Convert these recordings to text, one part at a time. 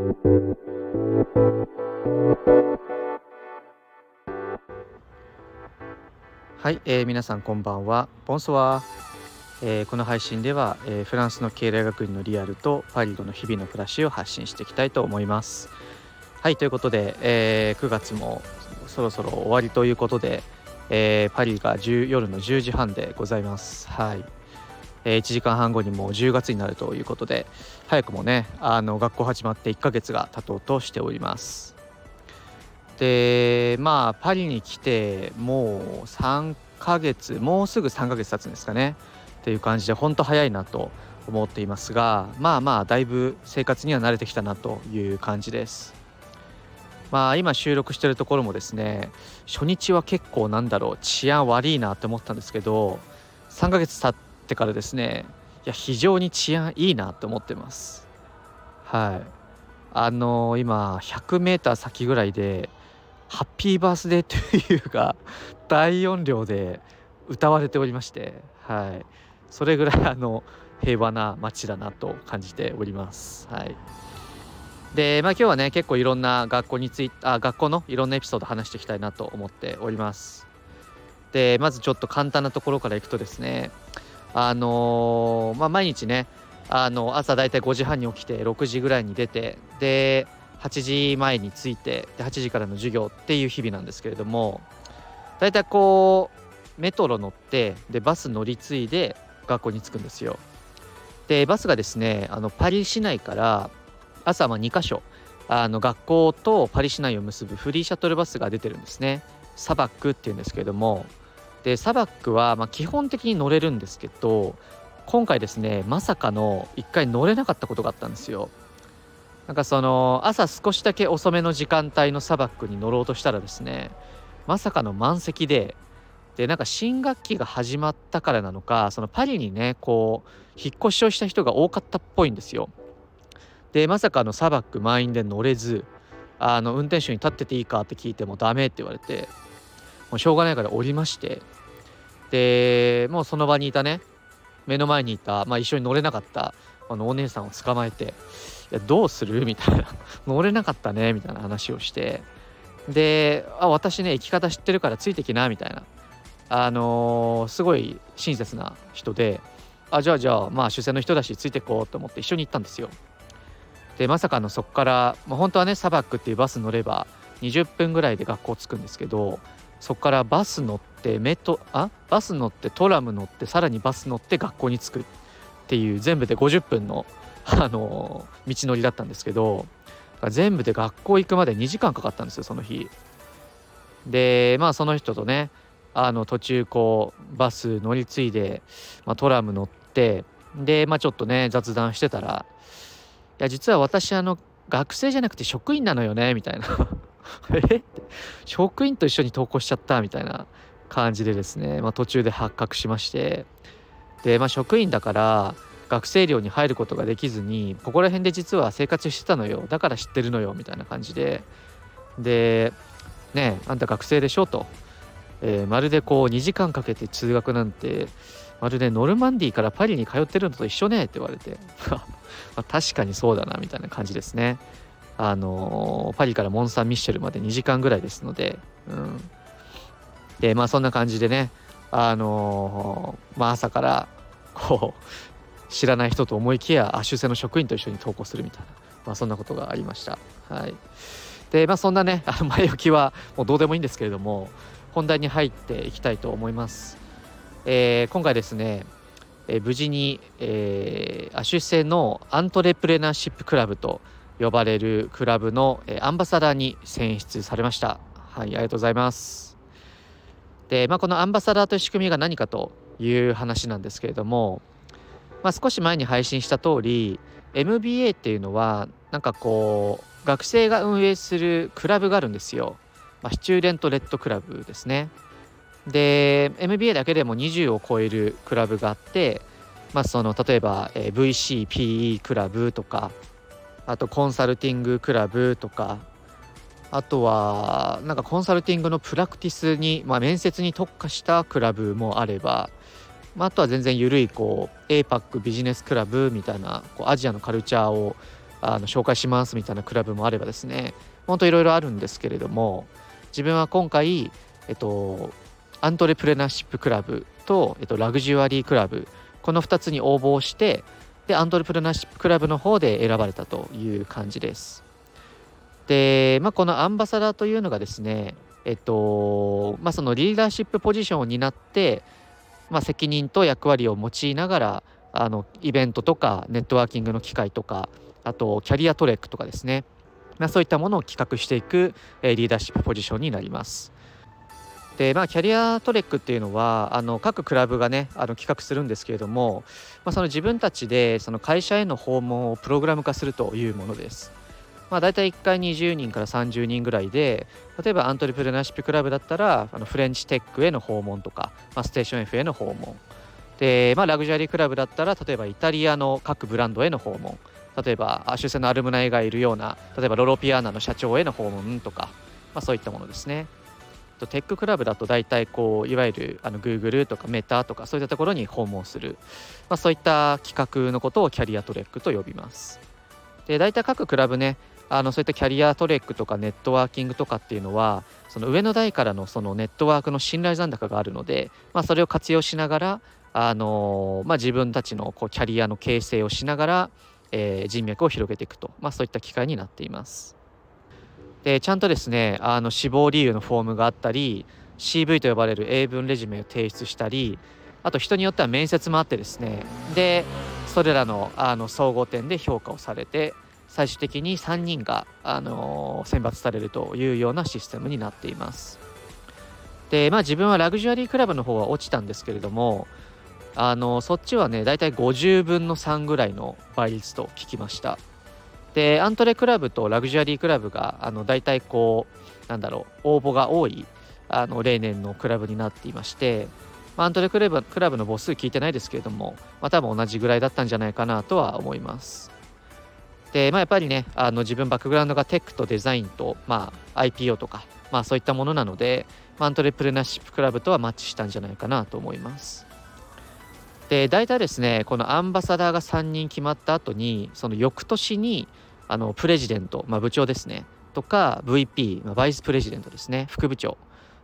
はい、えー、皆さんこんばんは。ボンソワえー、この配信では、えー、フランスの経営学院のリアルとパリでの日々の暮らしを発信していきたいと思います。はいということで、えー、9月もそろそろ終わりということで、えー、パリが夜の10時半でございます。はい、え、1時間半後にもう10月になるということで早くもねあの学校始まって1ヶ月が経とうとしております。でまあパリに来てもう3ヶ月もうすぐ3ヶ月経つんですかねっていう感じで本当早いなと思っていますがまあまあだいぶ生活には慣れてきたなという感じです。まあ今収録してるところもですね初日は結構なんだろう治安悪いなって思ったんですけど3ヶ月経っててからですねいや非常に治安いいなって思ってます。はい。あのー、今 100m 先ぐらいでハッピーバースデーというか大音量で歌われておりましてはい。それぐらいあの平和な街だなと感じております。はい。でまあ今日はね結構いろんな学校についてあ学校のいろんなエピソード話していきたいなと思っております。でまずちょっと簡単なところからいくとですねあのー、まあ毎日ねあの朝だいたい5時半に起きて6時ぐらいに出てで8時前に着いてで8時からの授業っていう日々なんですけれどもだいたいこうメトロ乗ってでバス乗り継いで学校に着くんですよ。でバスがですねあのパリ市内から朝は2箇所あの学校とパリ市内を結ぶフリーシャトルバスが出てるんですね。サバックっていうんですけれどもでサバックはま基本的に乗れるんですけど今回ですねまさかの1回乗れなかったことがあったんですよ。なんかその朝少しだけ遅めの時間帯の砂漠に乗ろうとしたらですねまさかの満席ででなんか新学期が始まったからなのかそのパリにねこう引っ越しをした人が多かったっぽいんですよ。でまさかの砂漠満員で乗れずあの運転手に立ってていいかって聞いてもダメって言われてもうしょうがないから降りましてでもうその場にいたね目の前にいた、まあ、一緒に乗れなかったあのお姉さんを捕まえていやどうする？みたいな。乗れなかったねみたいな話をしてであ私ね行き方知ってるからついてきなみたいな。あのー、すごい親切な人であじゃあじゃあまあ主戦の人だしついてこうと思って一緒に行ったんですよ。でまさかのそこから、まあ、本当はね砂漠っていうバス乗れば20分ぐらいで学校着くんですけどそこからバス乗ってメトあ？バス乗ってトラム乗ってさらにバス乗って学校に着くっていう全部で50分のあの道のりだったんですけど全部で学校行くまで2時間かかったんですよその日。でまあその人とねあの途中こうバス乗り継いで、まあ、トラム乗ってでまあちょっとね雑談してたら「いや実は私あの学生じゃなくて職員なのよね」みたいな。え？って職員と一緒に投稿しちゃったみたいな感じでですね、まあ、途中で発覚しまして。で、まあ、職員だから学生寮に入ることができずにここら辺で実は生活してたのよ。だから知ってるのよ。みたいな感じで。でねあんた学生でしょ？と、えー、まるでこう2時間かけて通学なんてまるでノルマンディーからパリに通ってるのと一緒ね？って言われて。ま確かにそうだなみたいな感じですね。あの、パリからモン・サン・ミッシェルまで2時間ぐらいですので、うん、でまあそんな感じでねあの、まあ朝からこう知らない人と思いきや修正の職員と一緒に投稿するみたいな、まあ、そんなことがありました。はい、でまあそんなね 前置きはもうどうでもいいんですけれども本題に入っていきたいと思います。えー、今回ですね、えー、無事に、えー、アシュセのアントレプレナーシップクラブと呼ばれるクラブの、え、アンバサダーに選出されました。はい、ありがとうございます。で、まあ、このアンバサダーという仕組みが何かという話なんですけれども、まあ、少し前に配信した通り MBA っていうのはなんかこう学生が運営するクラブがあるんですよ、まあ、スチューデントレッドクラブですねで MBA だけでも20を超えるクラブがあって、まあ、その例えば、え VCPE クラブとかあとコンサルティングクラブとかあとはなんかコンサルティングのプラクティスに、まあ、面接に特化したクラブもあればまあ、あとは全然緩いこう APAC ビジネスクラブみたいなこうアジアのカルチャーをあの紹介しますみたいなクラブもあればですねほんといろいろあるんですけれども自分は今回、えっと、アントレプレナーシップクラブと、えっと、ラグジュアリークラブこの2つに応募してでアントレプレナーシップクラブの方で選ばれたという感じです。で、まあ、このアンバサダーというのがですねえっとまあ、そのリーダーシップポジションを担って、まあ、責任と役割を用いながらあのイベントとかネットワーキングの機会とかあとキャリアトレックとかですね、まあ、そういったものを企画していく、え、リーダーシップポジションになります。でまあ、キャリアトレックっていうのはあの各クラブがねあの企画するんですけれども、まあ、その自分たちでその会社への訪問をプログラム化するというものです。まあ、大体1回20人から30人ぐらいで例えばアントレプレナーシップクラブだったらあのフレンチテックへの訪問とか、まあ、ステーション F への訪問で、まあ、ラグジュアリークラブだったら例えばイタリアの各ブランドへの訪問例えば出世のアルムナイがいるような例えばロロピアーナの社長への訪問とか、まあ、そういったものですね。とテッククラブだと大体こういわゆるあの Google とかメタとかそういったところに訪問する、まあ、そういった企画のことをキャリアトレックと呼びます。で大体各クラブねあのそういったキャリアトレックとかネットワーキングとかっていうのはその上の代からのそのネットワークの信頼残高があるので、まあ、それを活用しながらあのまあ、自分たちのこうキャリアの形成をしながら、えー、人脈を広げていくと、まあ、そういった機会になっています。でちゃんとですねあの死亡理由のフォームがあったり CV と呼ばれる英文レジュメを提出したりあと人によっては面接もあってですねでそれらのあの総合点で評価をされて最終的に3人が、あの、選抜されるというようなシステムになっています。でまあ自分はラグジュアリークラブの方は落ちたんですけれどもあのそっちはね大体50分の3ぐらいの倍率と聞きましたでアントレクラブとラグジュアリークラブがあの大体こうなんだろう応募が多いあの例年のクラブになっていましてアントレクラブクラブの母数聞いてないですけれども、まあ、多分同じぐらいだったんじゃないかなとは思います。で、まあ、やっぱりねあの自分バックグラウンドがテックとデザインと、まあ、IPO とか、まあ、そういったものなので、アントレプレナーシップクラブとはマッチしたんじゃないかなと思います。で大体ですねこのアンバサダーが3人決まった後にその翌年にあのプレジデント、まあ、部長ですねとか VP、まあ、バイスプレジデントですね副部長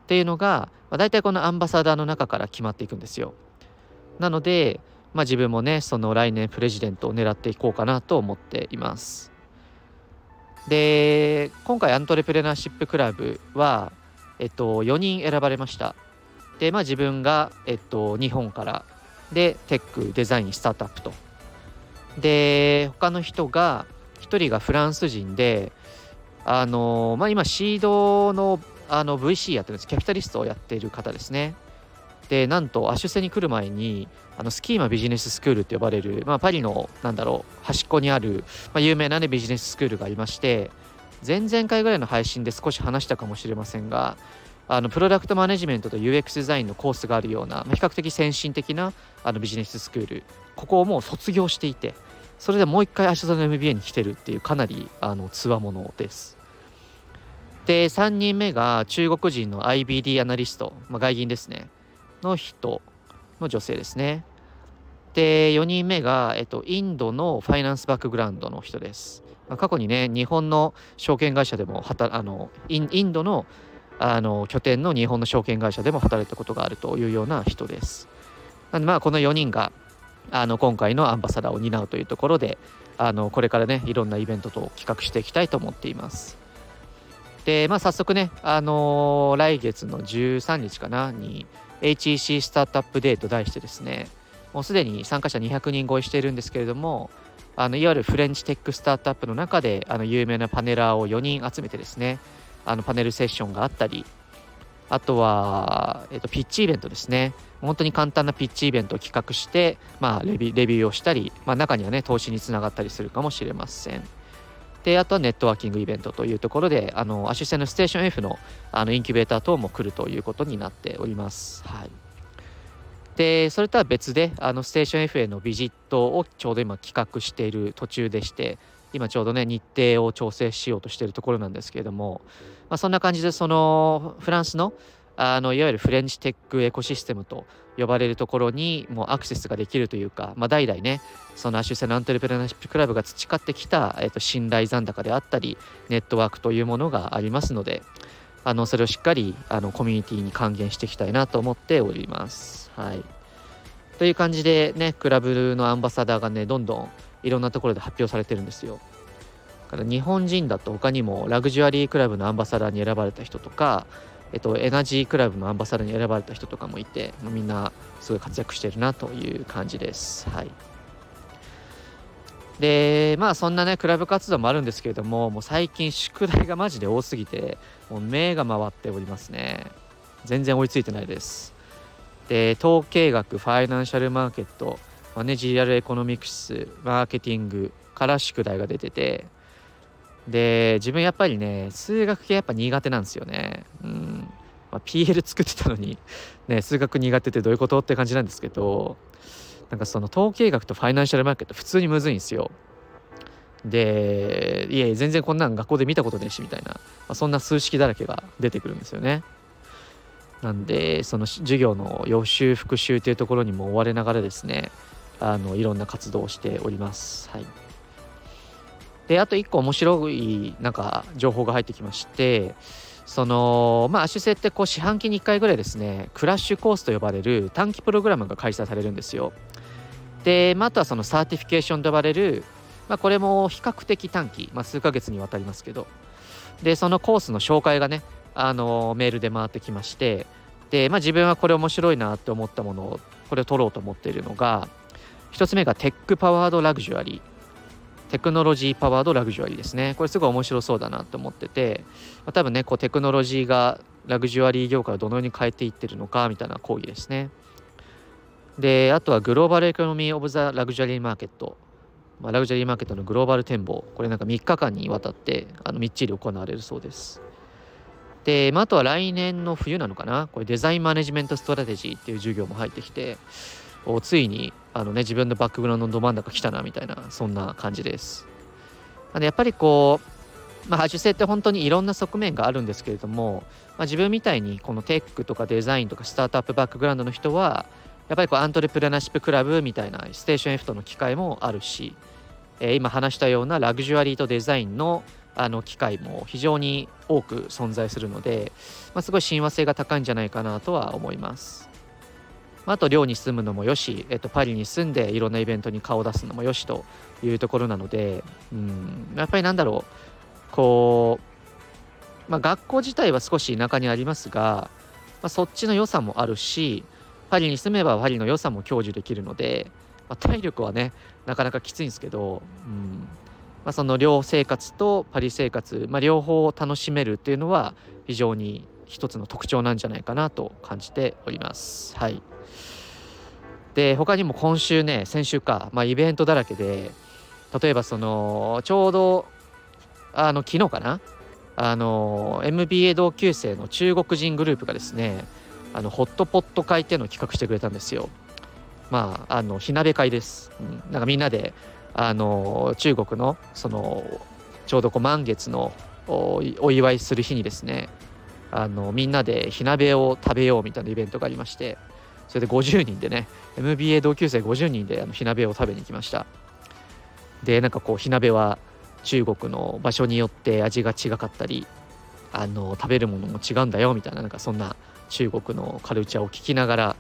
っていうのが、まあ、大体このアンバサダーの中から決まっていくんですよ。なので、まあ、自分もねその来年プレジデントを狙っていこうかなと思っています。で今回アントレプレナーシップクラブはえっと4人選ばれました。でまあ自分がえっと日本からでテックデザインスタートアップと。で他の人が1人がフランス人であのまあ今シードのあの VC やってるんです。キャピタリストをやっている方ですね。でなんとアシュセに来る前にあのスキーマビジネススクールって呼ばれる、まあ、パリのなんだろう端っこにある、まあ、有名な、ね、ビジネススクールがありまして前々回ぐらいの配信で少し話したかもしれませんがあのプロダクトマネジメントと UX デザインのコースがあるような、まあ、比較的先進的なあのビジネススクール。ここをもう卒業していてそれでもう一回足利の MBA に来てるっていうかなりあのつわものです。で3人目が中国人の IBD アナリスト、まあ、外銀ですね。の人の女性ですね。で4人目が、えっと、インドのファイナンスバックグラウンドの人です、まあ、過去にね日本の証券会社でもはたあのインドのあの拠点の日本の証券会社でも働いたことがあるというような人です。なんでまあこの4人があの今回のアンバサダーを担うというところであのこれからねいろんなイベントと企画していきたいと思っています。でまあ早速ねあのー、来月の13日かなに HEC スタートアップデーと題してですねもうすでに参加者200人超えしているんですけれどもあのいわゆるフレンチテックスタートアップの中であの有名なパネラーを4人集めてですねあのパネルセッションがあったりあとは、えっと、ピッチイベントですね。本当に簡単なピッチイベントを企画して、まあ、レビレビューをしたり、まあ、中にはね投資につながったりするかもしれません。であとはネットワーキングイベントというところであのアシステのステーション F のあのインキュベーター等も来るということになっております、はい、でそれとは別であのステーション F へのビジットをちょうど今企画している途中でして今ちょうどね日程を調整しようとしているところなんですけれども、まあ、そんな感じでそのフランスのあのいわゆるフレンチテックエコシステムと呼ばれるところにもうアクセスができるというか、まあ、代々ねそのアシュセのアントレプレナーシップクラブが培ってきた、えー、と信頼残高であったりネットワークというものがありますのであのそれをしっかりあのコミュニティに還元していきたいなと思っております。はい、という感じでねクラブのアンバサダーがねどんどんいろんなところで発表されてるんですよ。から日本人だと他にもラグジュアリークラブのアンバサダーに選ばれた人とかえっと、エナジークラブのアンバサダーに選ばれた人とかもいて、みんなすごい活躍してるなという感じです。はい。で、まあそんなね、クラブ活動もあるんですけれども、もう最近宿題がマジで多すぎて、もう目が回っておりますね。全然追いついてないです。で、統計学、ファイナンシャルマーケット、マネジリアルエコノミクス、マーケティングから宿題が出てて、で自分やっぱりね数学系やっぱ苦手なんですよね。うん、まあ、PL 作ってたのに ね数学苦手ってどういうこと？って感じなんですけどなんかその統計学とファイナンシャルマーケット普通にむずいんですよ。でいや全然こんなん学校で見たことねえしみたいな、まあ、そんな数式だらけが出てくるんですよね。なんでその授業の予習復習というところにも追われながらですねあのいろんな活動をしております。はい。であと1個面白いなんか情報が入ってきましてそのまあ HEC ってこう四半期に1回ぐらいですね crash course と呼ばれる短期プログラムが開催されるんですよ。で、まあ、あとはその certification と呼ばれる、まあ、これも比較的短期、まあ、数ヶ月にわたりますけど。でそのコースの紹介がねあのメールで回ってきましてで、まあ、自分はこれ面白いなって思ったものをこれを取ろうと思っているのが1つ目がテックパワードラグジュアリー。テクノロジーパワードラグジュアリーですね。これすごい面白そうだなと思ってて、まあ、多分ね、こうテクノロジーがラグジュアリー業界をどのように変えていってるのかみたいな講義ですね。で、あとはグローバルエコノミー・オブ・ザ・ラグジュアリー・マーケット。まあ、ラグジュアリーマーケットのグローバル展望。これなんか3日間にわたってあのみっちり行われるそうです。で、まあ、あとは来年の冬なのかなこれデザインマネジメントストラテジーっていう授業も入ってきて、ついにあの、ね、自分のバックグラウンドのど真ん中来たなみたいなそんな感じです。あのやっぱりこう、まあ、受性って本当にいろんな側面があるんですけれども、まあ、自分みたいにこのテックとかデザインとかスタートアップバックグラウンドの人はやっぱりこうアントレプレナーシップクラブみたいなステーション F との機会もあるし、えー、今話したようなラグジュアリーとデザインのあの機会も非常に多く存在するので、まあ、すごい親和性が高いんじゃないかなとは思います。あと寮に住むのもよし、えっと、パリに住んでいろんなイベントに顔を出すのもよしというところなので、うん、やっぱりなんだろうこう、まあ、学校自体は少し田舎にありますが、まあ、そっちの良さもあるしパリに住めばパリの良さも享受できるので、まあ、体力はねなかなかきついんですけど、うんまあ、その寮生活とパリ生活、まあ、両方楽しめるっていうのは非常に一つの特徴なんじゃないかなと感じております。はいで他にも今週ね先週か、まあ、イベントだらけで例えばそのちょうどあの昨日かな？あの MBA 同級生の中国人グループがですねあのホットポット会っていうのを企画してくれたんですよ。まああの火鍋会です。うん、なんかみんなであの中国のそのちょうどこう満月のお祝いする日にですねあのみんなで火鍋を食べようみたいなイベントがありましてそれで50人でね MBA 同級生50人であの火鍋を食べに行きました。でなんかこう火鍋は中国の場所によって味が違かったりあの食べるものも違うんだよみたいななんかそんな中国のカルチャーを聞きながら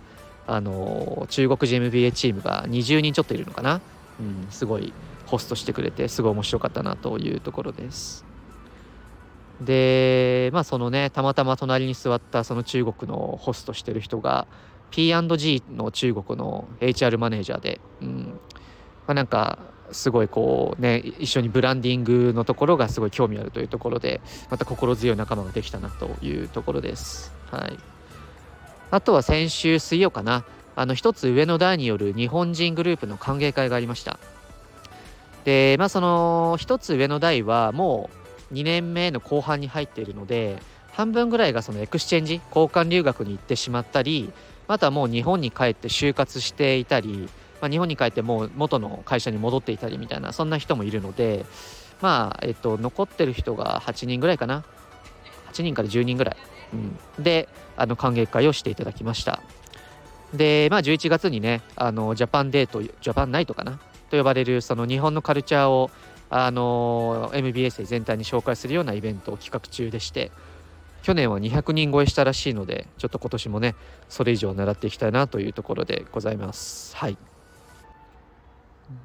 あの中国人 MBA チームが20人ちょっといるのかな、うん、すごいホストしてくれてすごい面白かったなというところです。でまあそのねたまたま隣に座ったその中国のホストしてる人が P&G の中国の HR マネージャーで、うんまあ、なんかすごいこうね一緒にブランディングのところがすごい興味あるというところでまた心強い仲間ができたなというところです。はい、あとは先週水曜かなあの一つ上の代による日本人グループの歓迎会がありました。でまあその一つ上の代はもう2年目の後半に入っているので半分ぐらいがその exchange 交換留学に行ってしまったりあとはもう日本に帰って就活していたり、まあ、日本に帰ってもう元の会社に戻っていたりみたいなそんな人もいるのでまあえっと残ってる人が8人ぐらいかな。8人から10人ぐらい。うん、であの歓迎会をしていただきました。でまあ11月にねあのジャパンデートジャパンナイトかな？と呼ばれるその日本のカルチャーをあの MBS 全体に紹介するようなイベントを企画中でして去年は200人超えしたらしいのでちょっと今年もねそれ以上狙っていきたいなというところでございます。はい。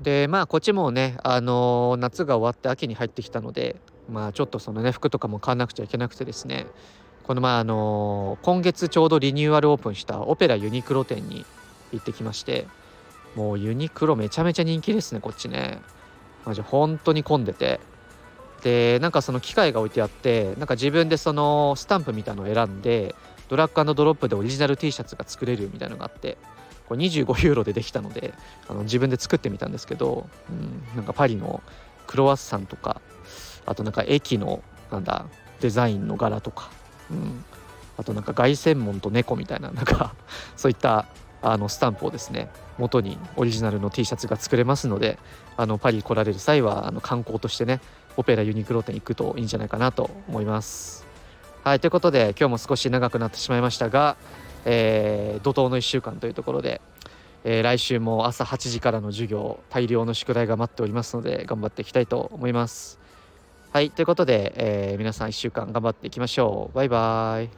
でまあこっちもねあの夏が終わって秋に入ってきたのでまあちょっとそのね服とかも買わなくちゃいけなくてですねこのまああの今月ちょうどリニューアルオープンしたオペラユニクロ店に行ってきましてもうユニクロめちゃめちゃ人気ですねこっちね。マジ本当に混んでて。でなんかその機械が置いてあってなんか自分でそのスタンプみたいのを選んでドラッグドロップでオリジナル T シャツが作れるみたいなのがあってこれ25ユーロでできたのであの自分で作ってみたんですけど、うん、なんかパリのクロワッサンとかあとなんか駅のなんだデザインの柄とか、うん、あとなんか凱旋門と猫みたいななんかそういったあのスタンプをですね元にオリジナルの T シャツが作れますのであのパリ来られる際はあの観光としてねオペラユニクロ店行くといいんじゃないかなと思います。はいということで今日も少し長くなってしまいましたが、えー、怒涛の1週間というところで、えー、来週も朝8時からの授業大量の宿題が待っておりますので頑張っていきたいと思います。はいということで、えー、皆さん1週間頑張っていきましょう。バイバイ。